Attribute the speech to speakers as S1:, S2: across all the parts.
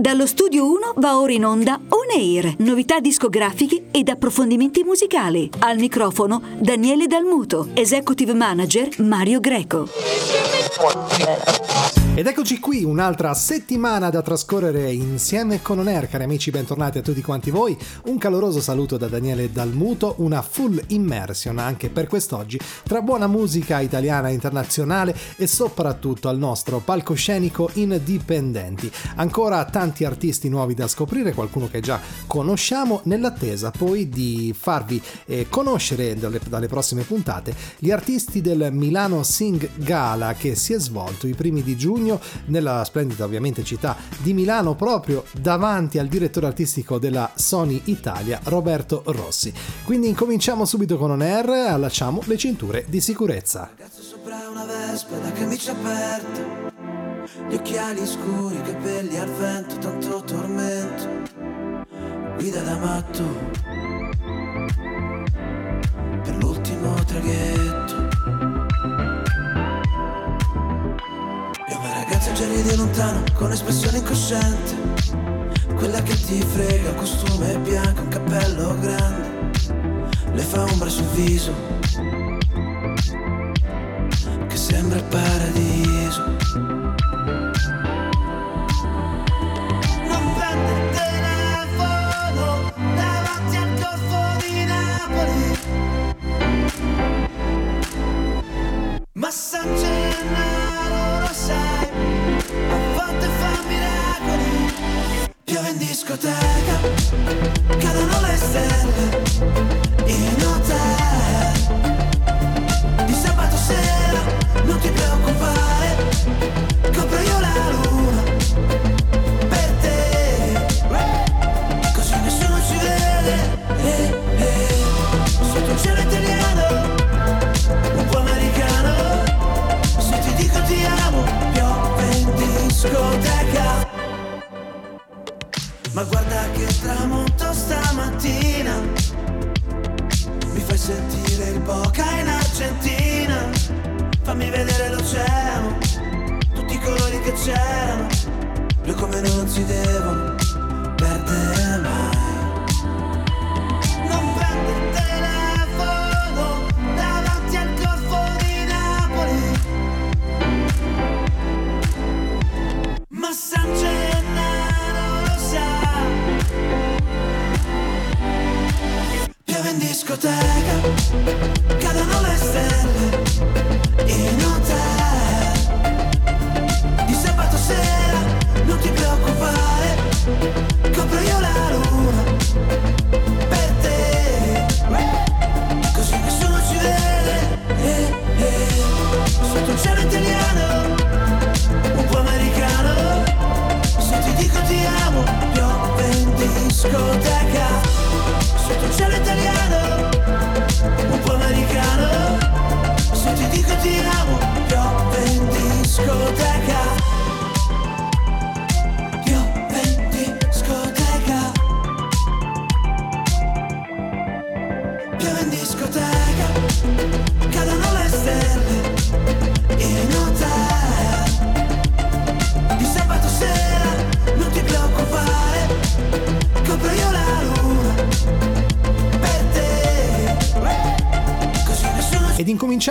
S1: Dallo studio 1 va ora in onda On Air, novità discografiche ed approfondimenti musicali. Al microfono Daniele Dalmuto, executive manager Mario Greco.
S2: Ed eccoci qui, un'altra settimana da trascorrere insieme con On Air, cari amici, bentornati a tutti quanti voi. Un caloroso saluto da Daniele Dalmuto, una full immersion anche per quest'oggi tra buona musica italiana e internazionale e soprattutto al nostro palcoscenico indipendenti. Ancora tanti artisti nuovi da scoprire, qualcuno che già conosciamo, nell'attesa poi di farvi eh, conoscere dalle, dalle prossime puntate gli artisti del Milano Sing Gala che si è svolto i primi di giugno giugno nella splendida ovviamente città di Milano proprio davanti al direttore artistico della Sony Italia Roberto Rossi. Quindi incominciamo subito con On Air, allacciamo le cinture di sicurezza. Ragazzo sopra una vespa da camicia aperta gli occhiali scuri, i capelli al vento, tanto tormento, guida da matto. Per l'ultimo traghetto. Leggeri di lontano, con espressione incosciente. Quella che ti frega, costume bianco, un cappello grande. Le fa ombra sul viso. Che sembra il paradiso Ma San Gennaro lo sai in discoteca,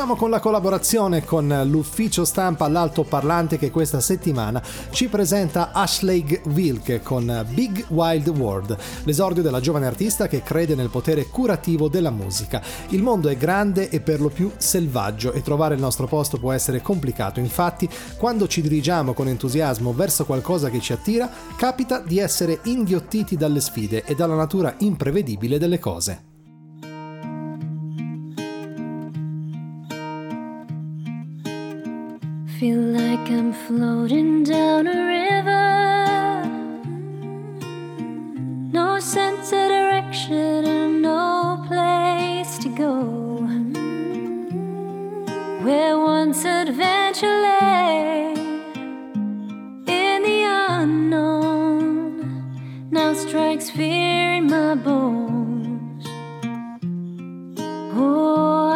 S2: incominciamo con la collaborazione con l'ufficio stampa all'altoparlante che questa settimana ci presenta Ashley Wilke con Big Wild World, l'esordio della giovane artista che crede nel potere curativo della musica. Il mondo è grande e per lo più selvaggio e trovare il nostro posto può essere complicato, infatti quando ci dirigiamo con entusiasmo verso qualcosa che ci attira, capita di essere inghiottiti dalle sfide e dalla natura imprevedibile delle cose. Feel like I'm floating down a river. No sense of direction and no place to go. Where once adventure lay in the unknown, now strikes fear in my bones. Oh,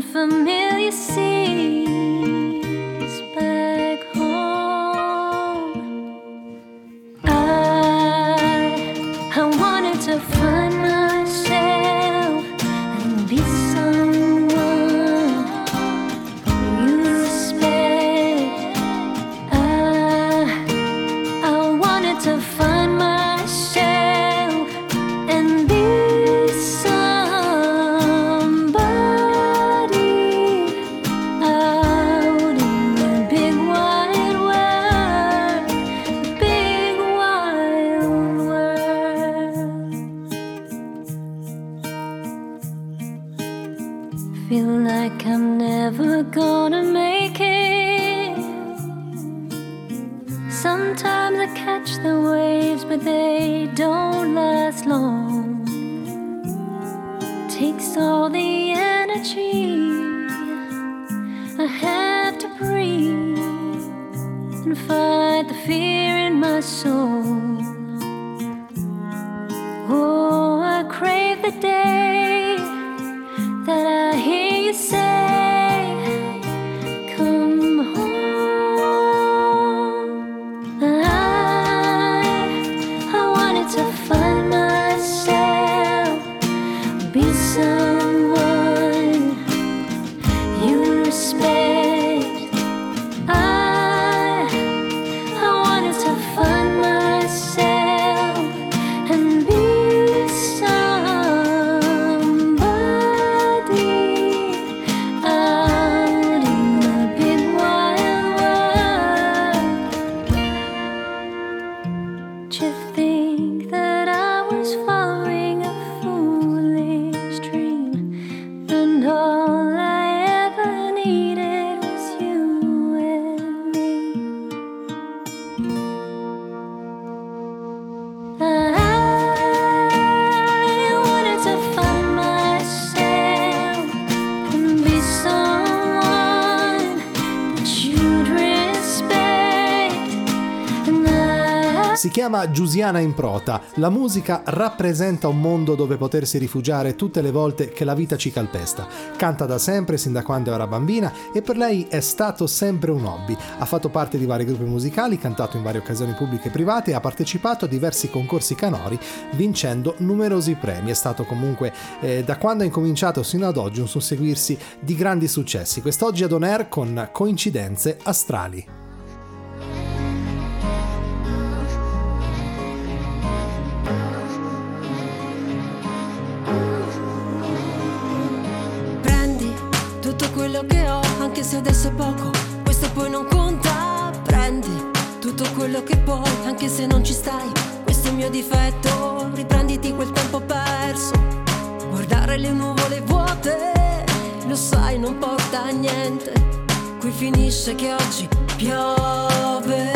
S3: Familiar
S4: sea. Chiama Giusiana in prota. La musica rappresenta un mondo dove potersi rifugiare tutte le volte che la vita ci calpesta. Canta da sempre, sin da quando era bambina, e per lei è stato sempre un hobby. Ha fatto parte di vari gruppi musicali, cantato in varie occasioni pubbliche e private ha partecipato a diversi concorsi canori, vincendo numerosi premi. È stato comunque, eh, da quando ha incominciato sino ad oggi, un susseguirsi di grandi successi. Quest'oggi ad On Air con coincidenze astrali.
S5: Se adesso è poco, questo poi non conta. Prendi tutto quello che puoi, anche se non ci stai. Questo è il mio difetto, riprenditi quel tempo perso. Guardare le nuvole vuote, lo sai, non porta a niente. Qui finisce che oggi piove.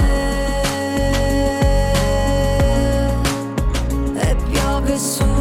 S5: E piove su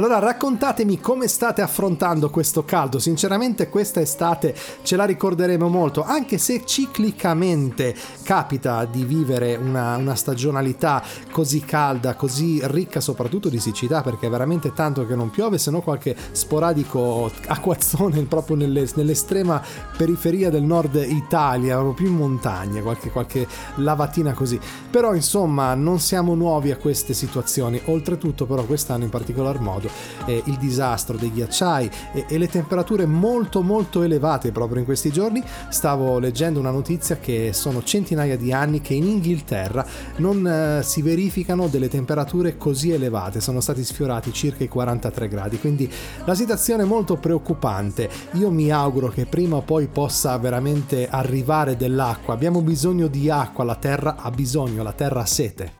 S5: Allora
S4: raccontatemi come state affrontando questo caldo. Sinceramente questa estate ce la ricorderemo molto, anche se ciclicamente capita di vivere una, una stagionalità così calda, così ricca soprattutto di siccità, perché è veramente tanto che non piove, se no qualche sporadico acquazzone proprio nelle, nell'estrema periferia del nord Italia, più in montagna, qualche, qualche lavatina così. Però insomma non siamo nuovi a queste situazioni, oltretutto però quest'anno in particolar modo eh, il disastro dei ghiacciai e, e, le temperature molto molto elevate proprio in questi giorni, stavo leggendo una notizia che sono centinaia di anni che in Inghilterra non eh, si verificano delle temperature così elevate, sono stati sfiorati circa i 43 gradi, quindi la situazione è molto preoccupante. Io mi auguro che prima o poi possa veramente arrivare dell'acqua, abbiamo bisogno di acqua, la terra ha bisogno, la terra ha sete.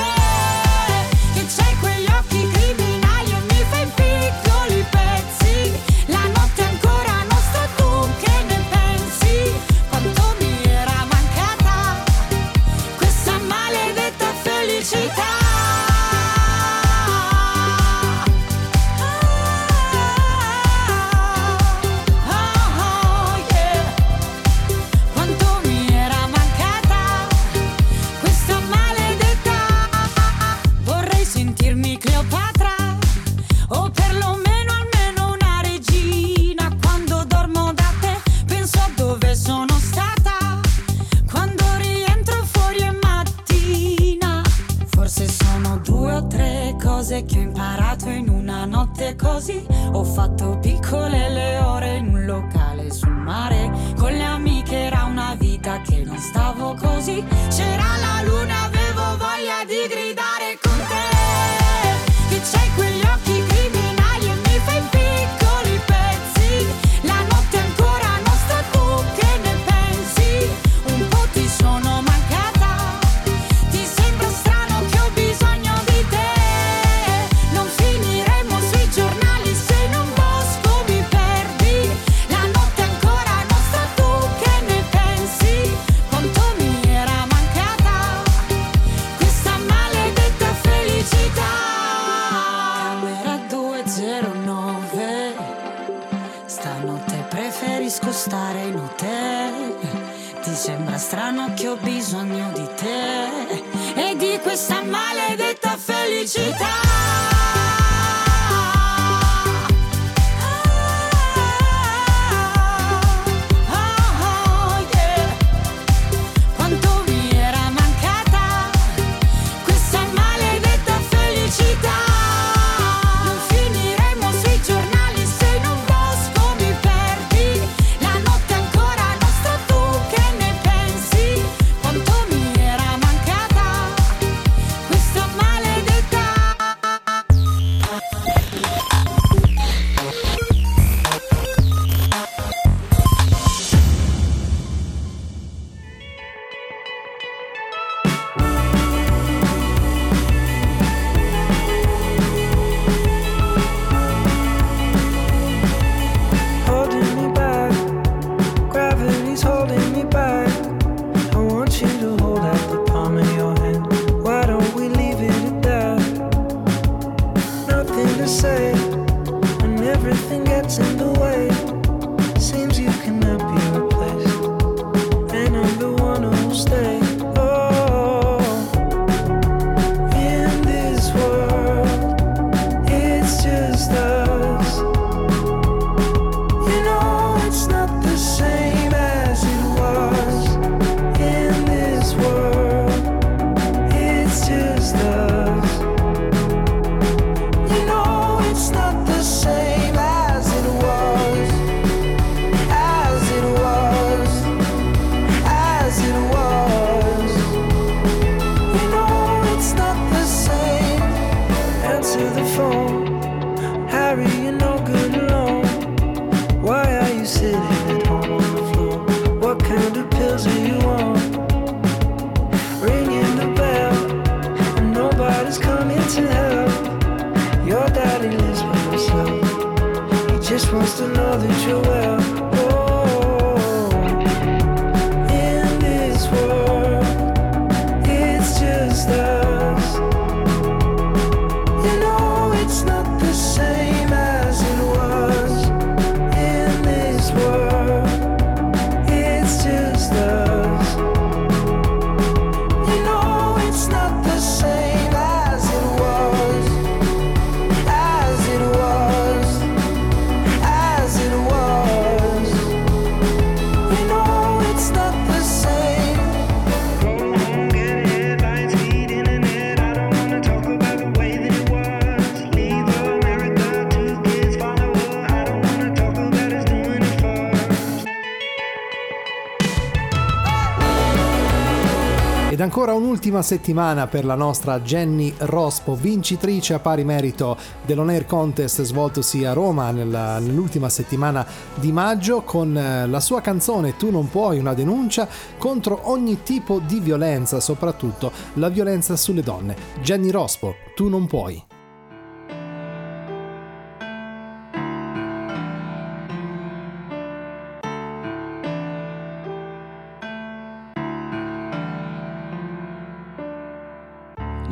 S4: Un'ultima settimana per la nostra Jenny Rospo, vincitrice a pari merito dell'On Air Contest svoltosi a Roma nella- nell'ultima settimana di maggio con eh, la sua canzone Tu non puoi, una denuncia contro ogni tipo di violenza, soprattutto la violenza sulle donne. Jenny Rospo, Tu non puoi.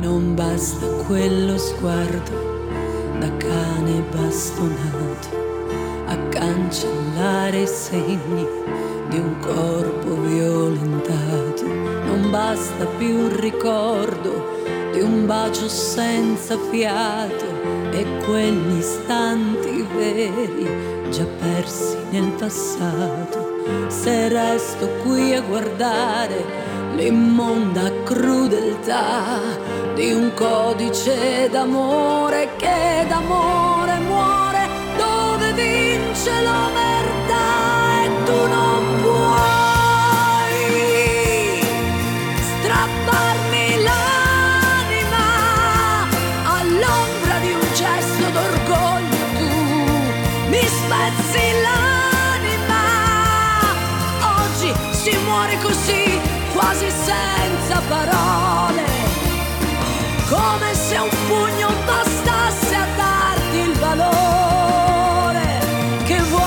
S6: Non basta quello sguardo da cane bastonato a cancellare i segni di un corpo violentato. Non basta più il ricordo di un bacio senza fiato e quegli istanti veri già persi nel passato. Se resto qui a guardare l'immonda crudeltà di un codice d'amore che d'amore muore dove vince l'omertà e tu non puoi strapparmi l'anima all'ombra di un gesto d'orgoglio tu mi spezzi l'anima. Oggi si muore così quasi senza parole come se un pugno bastasse a darti il valore che vuoi.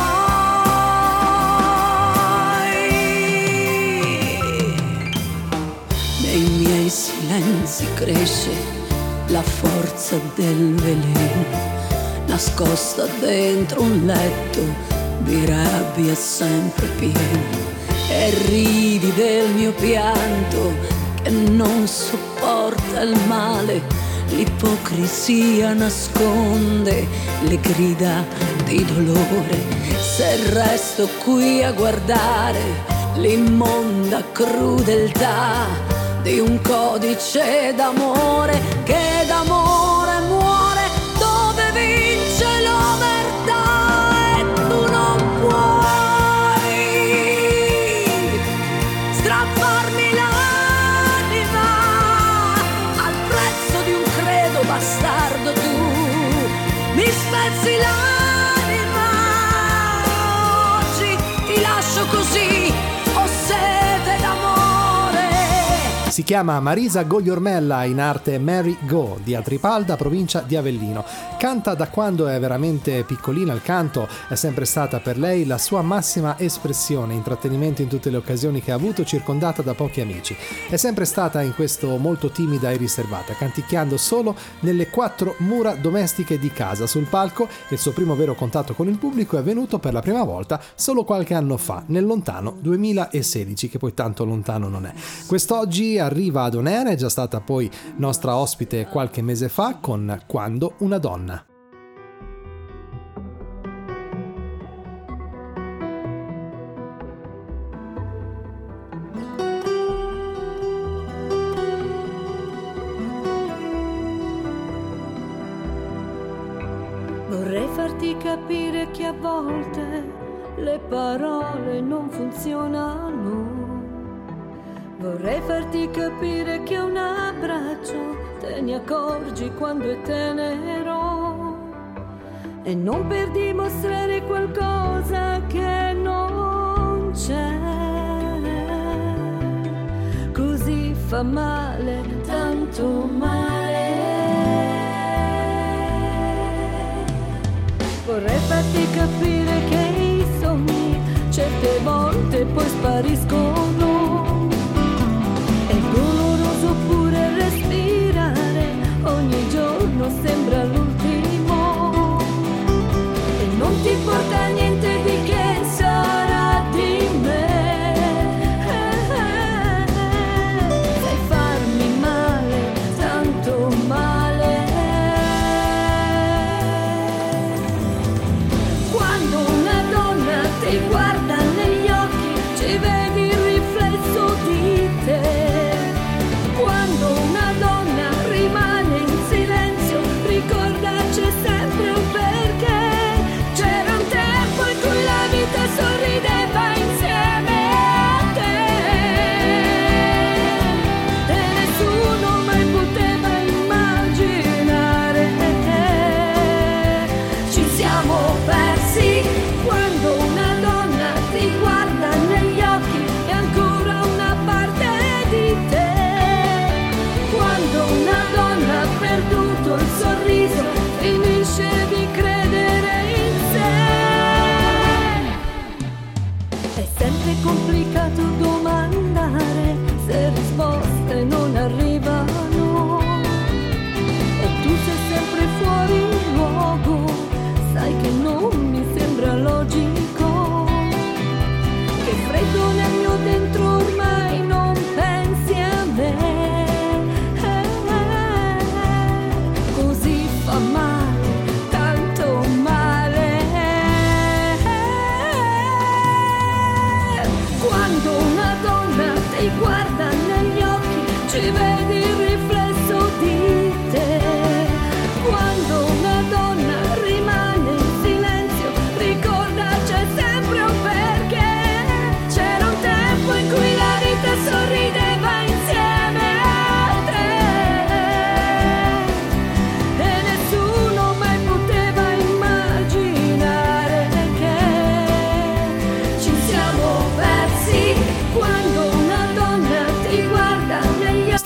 S6: Nei miei silenzi cresce la forza del veleno, nascosta dentro un letto di rabbia sempre pieno. E ridi del mio pianto che non sopporta il male, l'ipocrisia nasconde le grida di dolore. Se resto qui a guardare l'immonda crudeltà di un codice d'amore che d'amore
S4: Si chiama Marisa Gogliormella, in arte Mary Go, di Atripalda, provincia di Avellino. Canta da quando è veramente piccolina, il canto è sempre stata per lei la sua massima espressione, intrattenimento in tutte le occasioni che ha avuto, circondata da pochi amici. È sempre stata in questo molto timida e riservata, canticchiando solo nelle quattro mura domestiche di casa. Sul palco il suo primo vero contatto con il pubblico è avvenuto per la prima volta solo qualche anno fa, nel lontano 2016, che poi tanto lontano non è. Quest'oggi arriva ad Onera, è già stata poi nostra ospite qualche mese fa con Quando una donna.
S3: Vorrei farti capire che a volte le parole non funzionano. Vorrei farti capire che un abbraccio te ne accorgi quando è tenero. E non per dimostrare qualcosa che non c'è. Così fa male, tanto male. Vorrei farti capire che i sogni certe volte poi spariscono.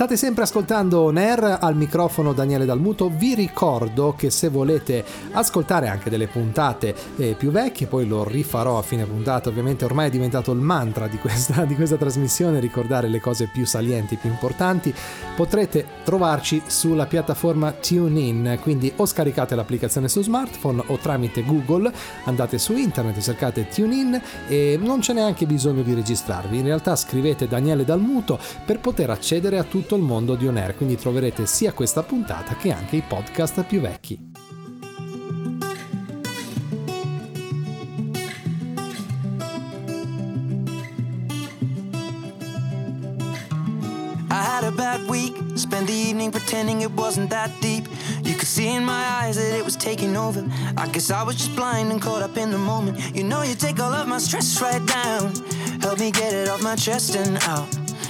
S4: State sempre ascoltando Air al microfono Daniele Dalmuto. Vi ricordo che se volete ascoltare anche delle puntate eh, più vecchie, poi lo rifarò a fine puntata. Ovviamente ormai è diventato il mantra di questa, di questa trasmissione, ricordare le cose più salienti, più importanti. Potrete trovarci sulla piattaforma TuneIn, quindi o scaricate l'applicazione su smartphone o tramite Google, andate su internet, cercate TuneIn e non c'è neanche bisogno di registrarvi. In realtà scrivete Daniele Dalmuto per poter accedere a tutto il mondo di On Air, quindi troverete sia questa puntata che anche i podcast più vecchi.
S7: Spent the evening pretending it wasn't that deep. You could see in my eyes that it was taking over. I guess I was just blind and caught up in the moment. You know, you take all of my stress right down, help me get it off my chest and out.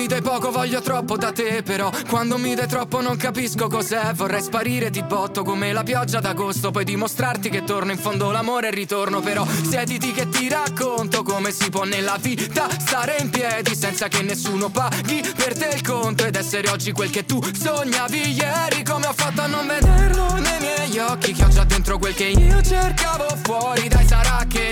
S8: mi dai poco voglio troppo da te però Quando mi dai troppo non capisco cos'è. Vorrei sparire ti botto come la pioggia d'agosto Poi dimostrarti che torno. In fondo l'amore e ritorno Però siediti che ti racconto come si può nella vita Stare in piedi senza che nessuno paghi per te il conto. Ed essere oggi quel che tu sognavi ieri Come ho fatto a non vederlo nei miei occhi. Che ho già dentro quel che io cercavo fuori Dai sarà che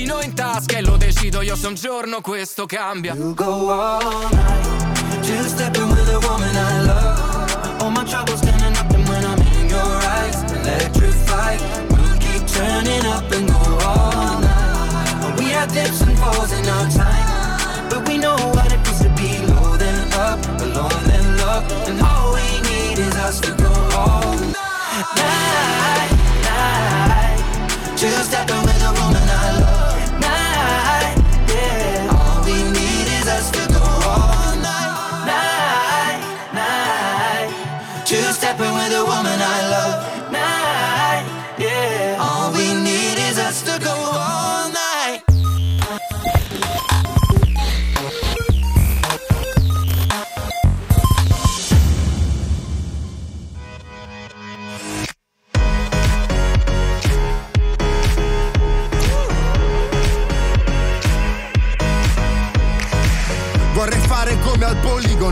S8: destino in tasca E lo decido io se un giorno questo cambia
S7: We'll go all night. Two stepping with a woman I love. All my troubles standing up, and when I'm in your eyes, electrified. We'll keep turning up and go all night. We had dips and falls in our time, but we know what it feels to be low then up, alone then love. And all we need is us to go all night, night. Two stepping with a woman I love.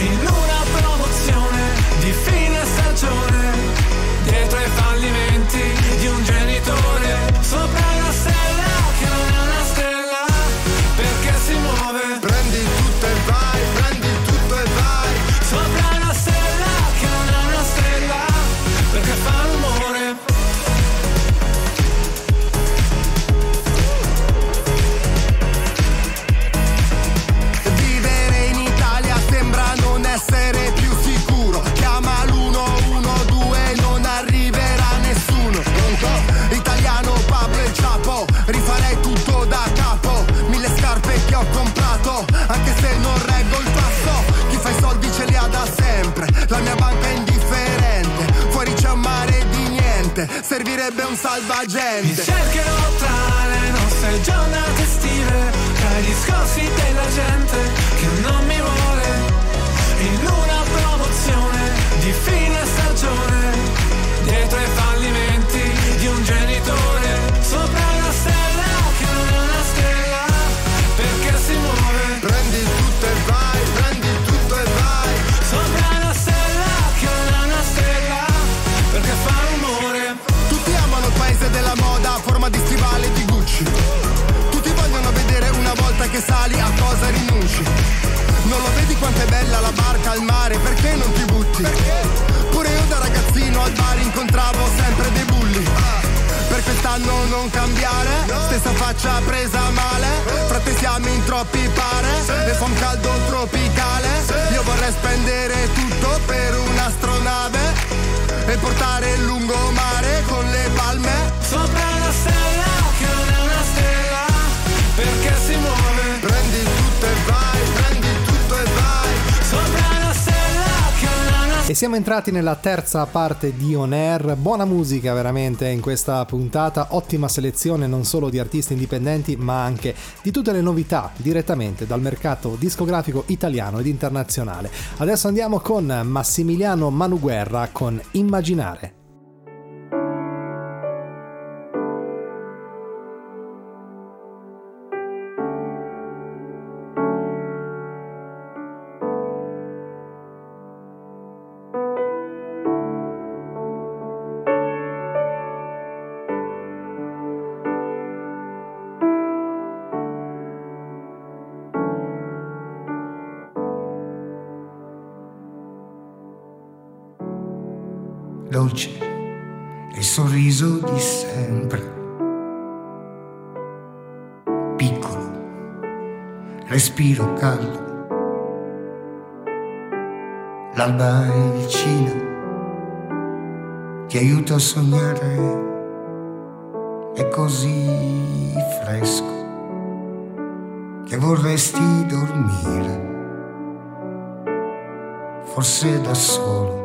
S9: in una
S10: spendere tutto per un'astronave E portare il lungomare con le palme.
S9: Sopra
S10: E
S4: siamo entrati nella terza parte di On Air, buona musica veramente in questa puntata, ottima selezione non solo di artisti indipendenti ma anche di tutte le novità direttamente dal mercato discografico italiano ed internazionale. Adesso andiamo con Massimiliano Manuguerra con Immaginare.
S11: Dolce il sorriso di sempre. Piccolo, respiro caldo. L'alba è vicina, ti aiuto a sognare. È così fresco che vorresti dormire. Forse da solo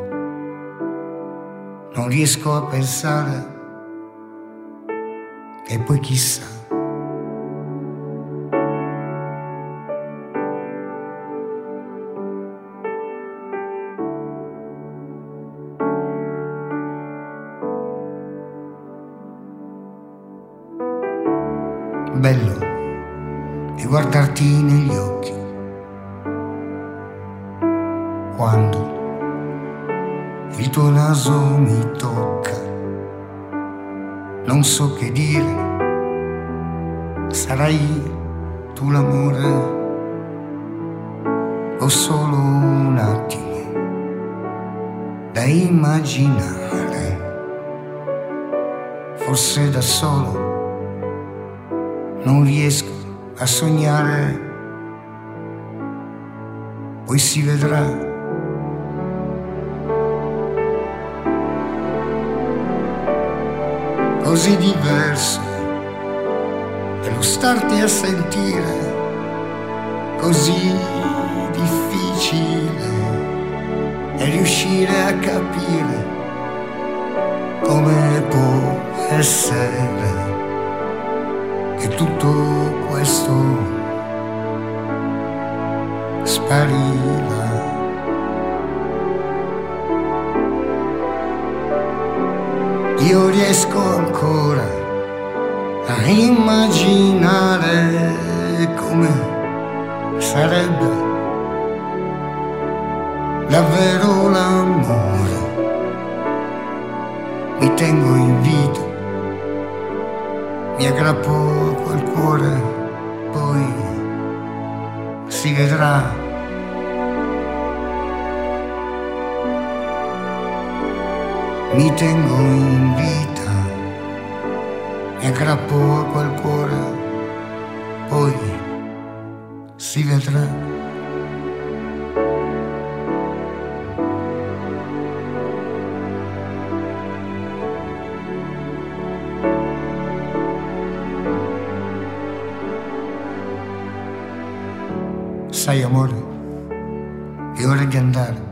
S11: non riesco a pensare e poi chissà. Bello è guardarti negli occhi quando tuo naso mi tocca. Non so che dire, sarai tu l'amore o solo un attimo da immaginare. Forse da solo non riesco a sognare, poi si vedrà. Così diverso e lo starti a sentire così difficile e riuscire a capire come può essere che tutto questo sparirà. Io riesco ancora a immaginare come sarebbe davvero l'amore. Mi tengo in vita, mi aggrappo quel cuore, poi si vedrà. Mi tengo in vita, mi aggrappo a quel cuore, poi si vedrà. Sai amore, è ora di andare.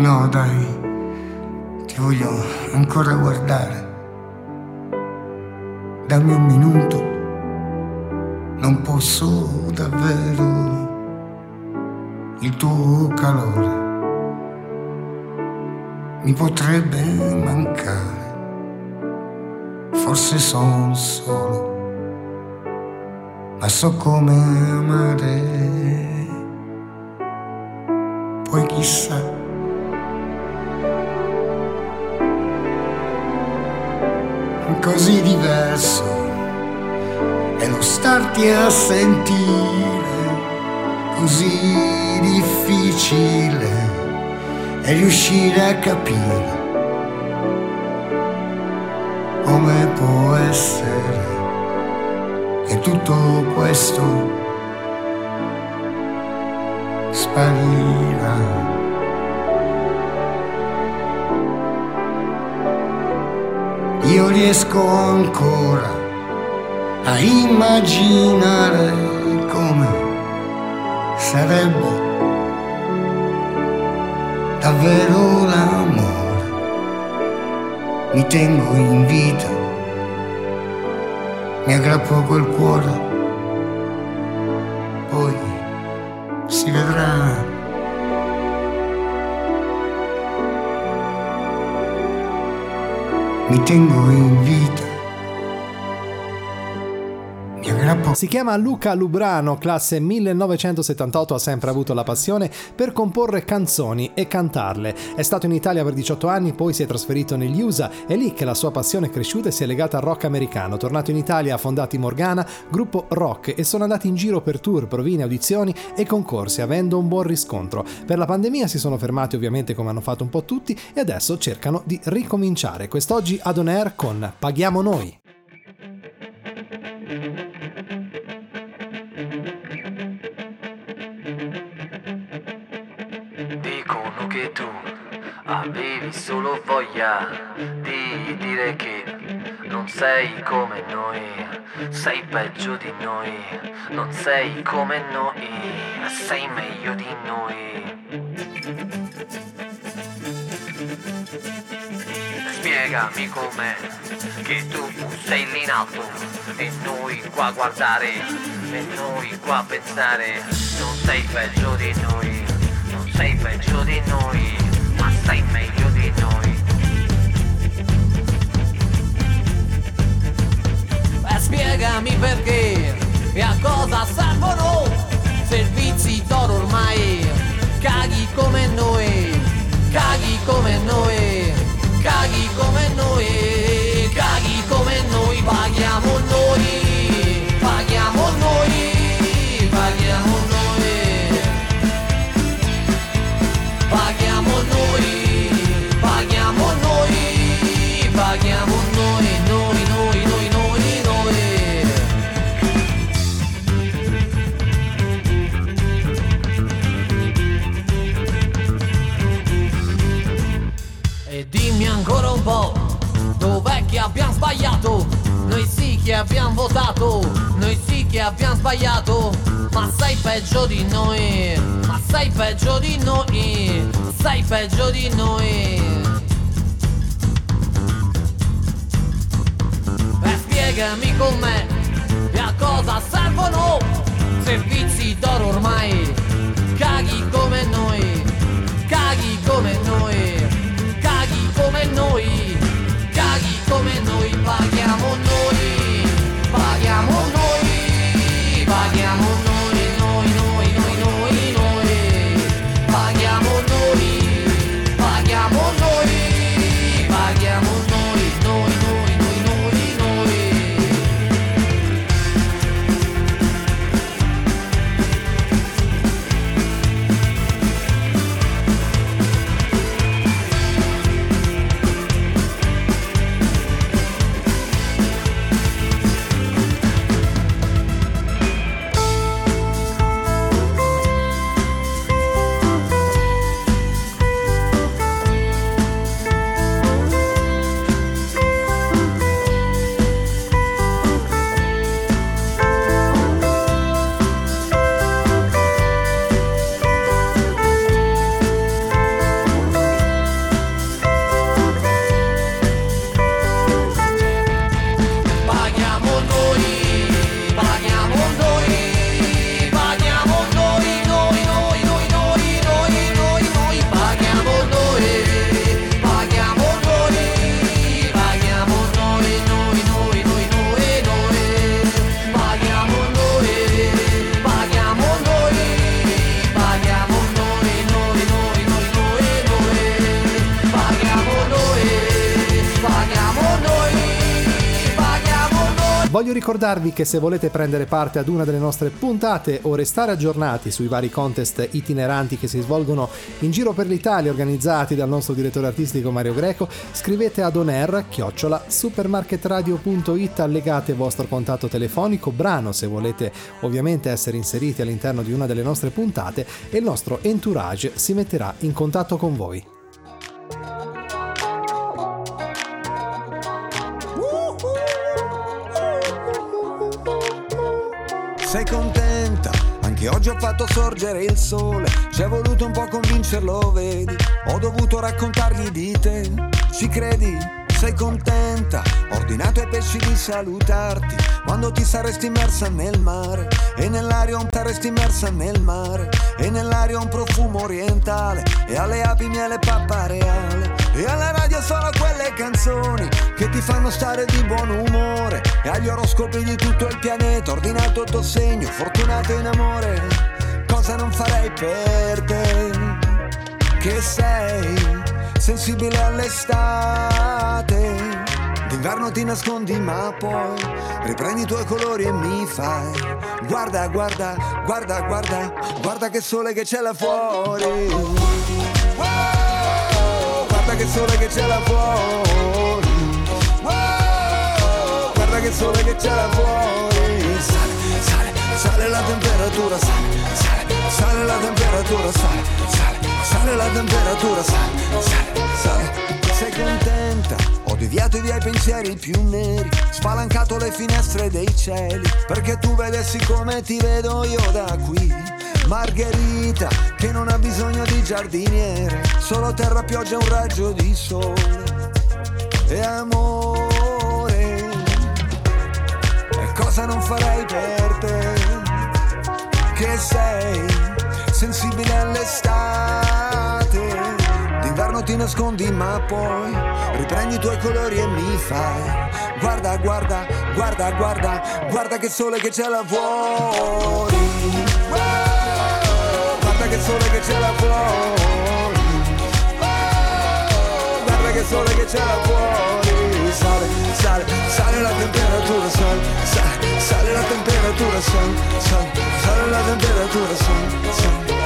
S11: No, dai, Ti voglio ancora guardare. Dammi un minuto. Non posso davvero il tuo calore. Mi potrebbe mancare. Forse son solo. Ma so come amare. Poi chissà. Così diverso è lo starti a sentire così difficile è riuscire a capire come può essere che tutto questo sparirà. Io riesco ancora a immaginare come sarebbe davvero l'amore. Mi tengo in vita, mi aggrappo col cuore, Mi tengo in
S4: Si chiama Luca Lubrano, classe 1978, ha sempre avuto la passione per comporre canzoni e cantarle. È stato in Italia per 18 anni, poi si è trasferito negli USA, è lì che la sua passione è cresciuta e si è legata al rock americano. Tornato in Italia ha fondato Morgana, gruppo rock, e sono andati in giro per tour, provine, audizioni e concorsi, avendo un buon riscontro. Per la pandemia si sono fermati ovviamente come hanno fatto un po' tutti e adesso cercano di ricominciare. Quest'oggi ad On Air con Paghiamo Noi.
S12: Che tu avevi solo voglia di dire che non sei come noi, sei peggio di noi, non sei come noi, sei meglio di noi. Spiegami com'è che tu sei lì in alto e noi qua a guardare e noi qua a pensare non sei peggio di noi, sei peggio di noi, ma sei meglio di noi.
S13: Beh, spiegami perché e a cosa servono servizi d'oro ormai. Caghi come noi, caghi come noi, caghi come noi, caghi come noi, paghiamo sbagliato? Noi sì che abbiamo votato, noi sì che abbiamo sbagliato, ma sei peggio di noi, ma sei peggio di noi, sei peggio di noi. E spiegami com'è e a cosa servono servizi d'oro ormai. Caghi come noi, caghi come noi, caghi come noi, paghiamo
S4: ricordarvi che se volete prendere parte ad una delle nostre puntate o restare aggiornati sui vari contest itineranti che si svolgono in giro per l'Italia organizzati dal nostro direttore artistico Mario Greco, scrivete ad oner chiocciola supermarketradio.it allegate il vostro contatto telefonico, brano se volete ovviamente essere inseriti all'interno di una delle nostre puntate e il nostro entourage si metterà in contatto con voi.
S14: Sei contenta? Anche oggi ho fatto sorgere il sole. Ci è voluto un po' convincerlo, vedi? Ho dovuto raccontargli di te. Ci credi? Sei contenta? Ho ordinato ai pesci di salutarti quando ti saresti immersa nel mare. E nell'aria un saresti immersa nel mare. E nell'aria un profumo orientale. E alle api miele pappa reale. E alla radio solo quelle canzoni che ti fanno stare di buon umore. E agli oroscopi di tutto il pianeta, ordinato il tuo segno, fortunato in amore. Cosa non farei per te? Che sei sensibile all'estate. D'inverno ti nascondi ma poi riprendi i tuoi colori e mi fai Guarda, guarda, guarda, guarda, guarda che sole che c'è là fuori che sole che c'è là fuori Wow, Guarda che sole che c'è là fuori Sale, sale, sale la temperatura, sale, sale, sale la temperatura, sale, sale, sale la temperatura, sale, sale, sale sei contenta? Ho deviato via i pensieri più neri, spalancato le finestre dei cieli, perché tu vedessi come ti vedo io da qui. Margherita, che non ha bisogno di giardiniere, solo terra, pioggia e un raggio di sole. E amore, cosa non farei per te? Che sei sensibile all'estate D'inverno ti nascondi ma poi riprendi i tuoi colori e mi fai Guarda, guarda, guarda, guarda, guarda che sole che c'è là fuori che sole che c'è là fuori. Wow, Guarda che sole che c'è là fuori. Sale, sale, sale la temperatura, sale, sale, sale la temperatura, sale, sale, sale la temperatura, sale, sale.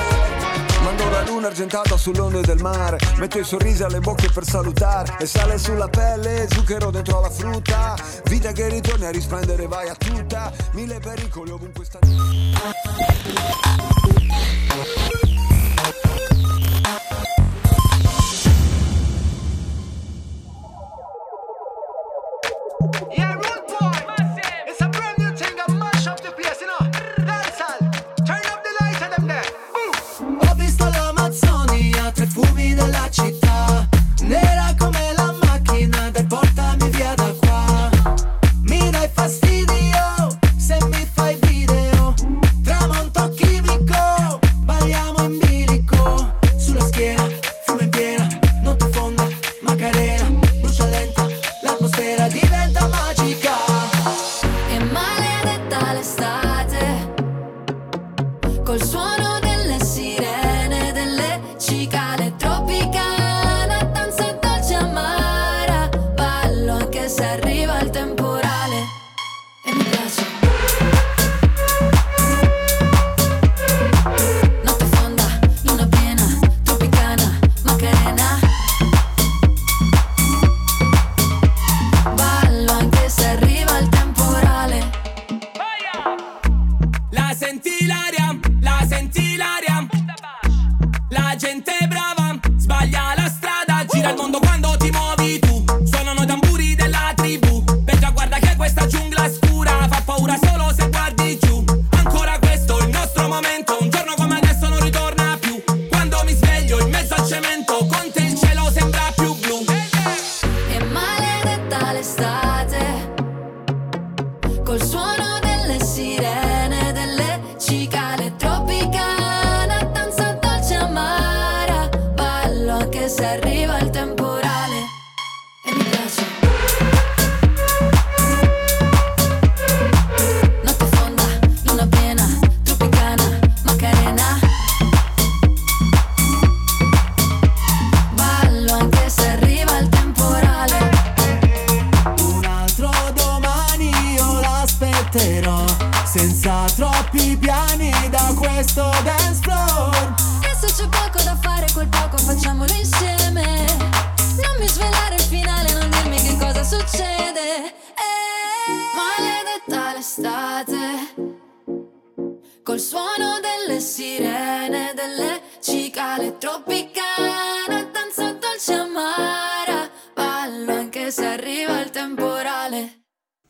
S14: Mando la luna argentata sull'onde del mare Metto i sorrisi alle bocche per salutare E sale sulla pelle, zucchero dentro la frutta. Vita che ritorni a risplendere, vai a tutta Mille pericoli ovunque sta
S15: Thank you.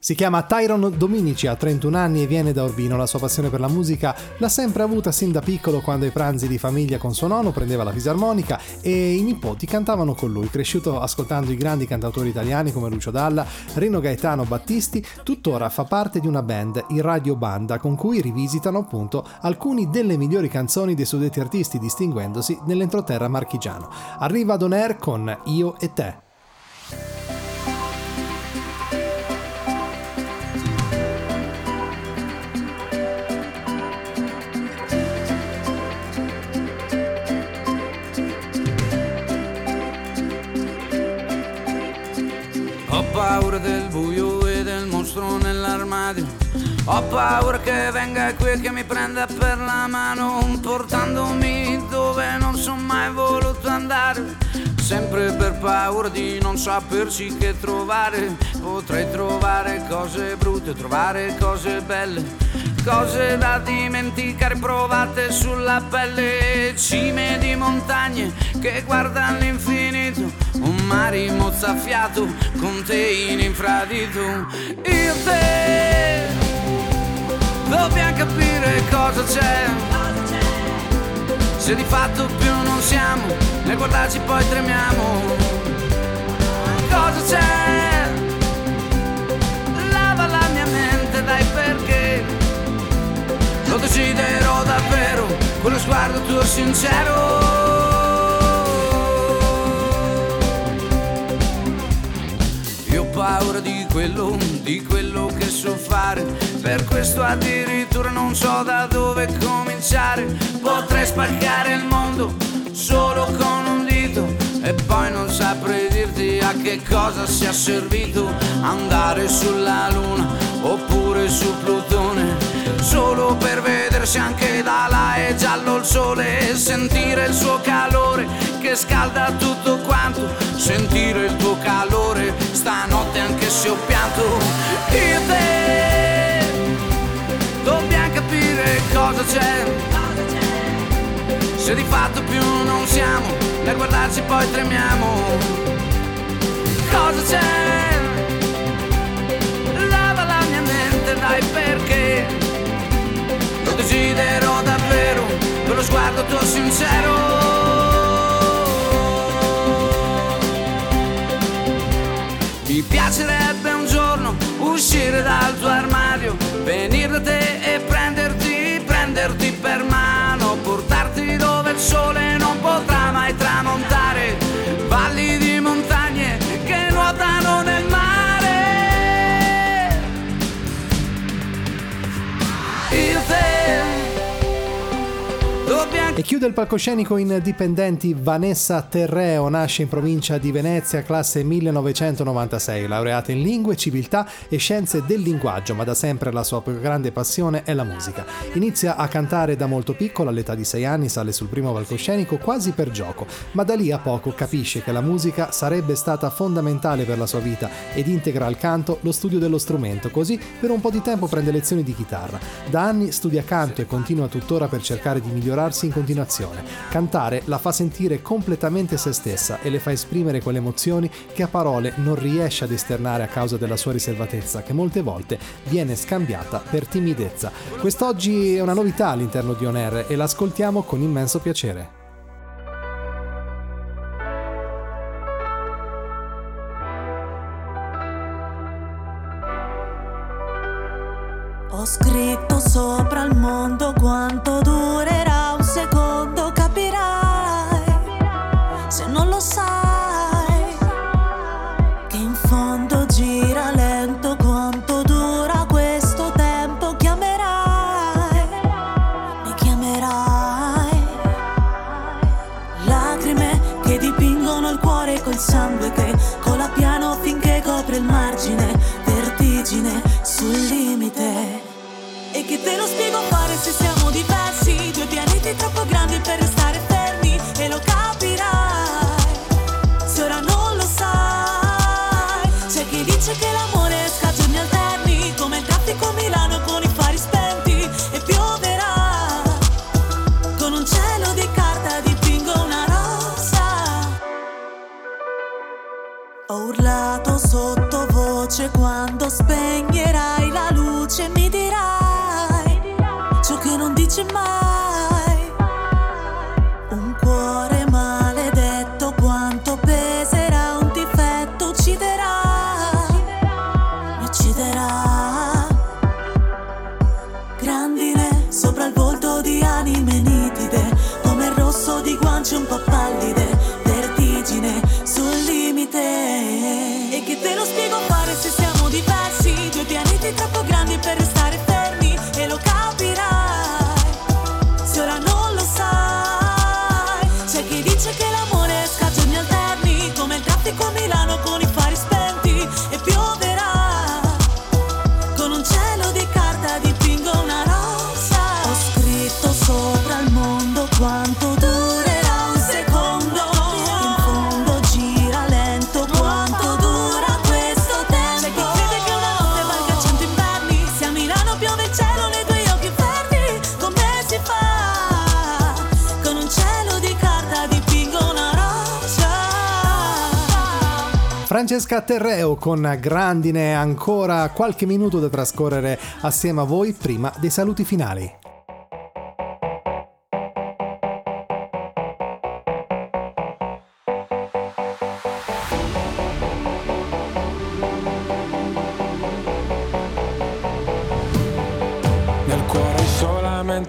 S4: Si chiama Tyron Dominici, ha 31 anni e viene da Urbino. La sua passione per la musica l'ha sempre avuta sin da piccolo quando ai pranzi di famiglia con suo nonno prendeva la fisarmonica e i nipoti cantavano con lui. Cresciuto ascoltando i grandi cantautori italiani come Lucio Dalla, Rino Gaetano Battisti, tuttora fa parte di una band, i Radio Banda, con cui rivisitano appunto alcuni delle migliori canzoni dei suddetti artisti, distinguendosi nell'entroterra marchigiano. Arriva Don Air con Io e te.
S16: Ho paura che venga qui e che mi prenda per la mano, portandomi dove non sono mai voluto andare. Sempre per paura di non sapersi che trovare. Potrei trovare cose brutte, trovare cose belle. Cose da dimenticare provate sulla pelle, cime di montagne che guardano l'infinito, un mare mozzafiato con te in infradito. Io te dobbiamo capire cosa c'è. Se di fatto più non siamo, nel guardarci poi tremiamo. Cosa c'è? Lava la mia mente, dai perché lo deciderò davvero con lo sguardo tuo sincero. Paura di quello, di quello che so fare, per questo addirittura non so da dove cominciare. Potrei spaccare il mondo solo con un dito e poi non saprei dirti a che cosa sia servito andare sulla luna oppure su Plutone. Solo per vedere se anche da là è giallo il sole e sentire il suo calore che scalda tutto quanto. Sentire il tuo calore stanotte anche se ho pianto. Io e te dobbiamo capire cosa c'è. Se di fatto più non siamo nel guardarci poi tremiamo. Cosa c'è? Lava la mia mente dai perché? Lo desidero davvero con lo sguardo tuo sincero mi piacerebbe un giorno uscire dal tuo armadio venire da te e prenderti prenderti per mano E
S4: chiude il palcoscenico in dipendenti Vanessa Terreo, nasce in provincia di Venezia, classe 1996, laureata in lingue, civiltà e scienze del linguaggio, ma da sempre la sua più grande passione è la musica. Inizia a cantare da molto piccola, all'età di 6 anni sale sul primo palcoscenico quasi per gioco, ma da lì a poco capisce che la musica sarebbe stata fondamentale per la sua vita ed integra al canto lo studio dello strumento, così per un po' di tempo prende lezioni di chitarra. Da anni studia canto e continua tuttora per cercare di migliorarsi in continuazione. Cantare la fa sentire completamente se stessa e le fa esprimere quelle emozioni che a parole non riesce ad esternare a causa della sua riservatezza, che molte volte viene scambiata per timidezza. Quest'oggi è una novità all'interno di On Air e l'ascoltiamo con immenso piacere.
S17: Ho scritto sopra il mondo quanto durerà te lo spiego fare se siamo diversi? Due pianeti troppo grandi per restare fermi e lo capirai. Se ora non lo sai, c'è chi dice che l'amore è stagioni alterni, come il traffico a Milano con i fari spenti e pioverà. Con un cielo di carta dipingo una rosa. Ho urlato sottovoce quando spegnerai la luce mi
S4: Francesca Terreo con Grandine, ancora qualche minuto da trascorrere assieme a voi prima dei saluti finali.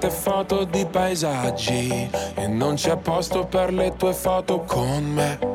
S9: Foto di paesaggi E non c'è posto per le tue foto con me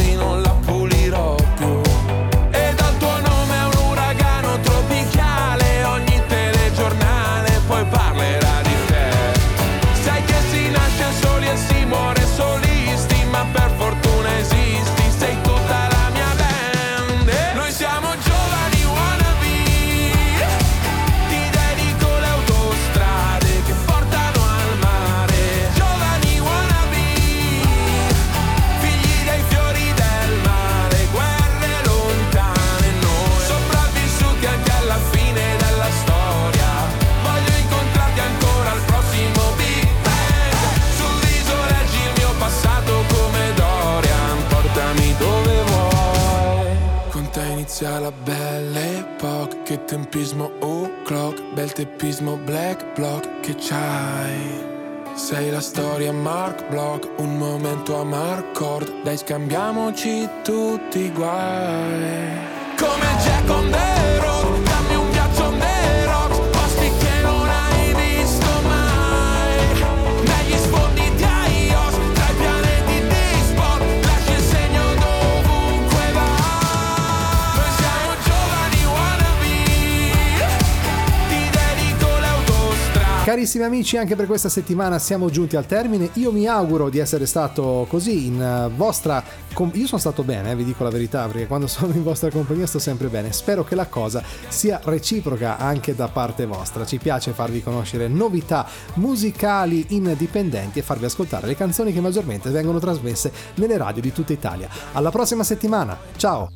S9: Block, un momento a Marcord, dai scambiamoci tutti i guai. Come Jack on the road,
S4: Carissimi amici, anche per questa settimana siamo giunti al termine. Io mi auguro di essere stato così in eh, vostra com- io sono stato bene, eh, vi dico la verità, perché quando sono in vostra compagnia sto sempre bene. Spero che la cosa sia reciproca anche da parte vostra. Ci piace farvi conoscere novità musicali indipendenti e farvi ascoltare le canzoni che maggiormente vengono trasmesse nelle radio di tutta Italia. Alla prossima settimana. Ciao.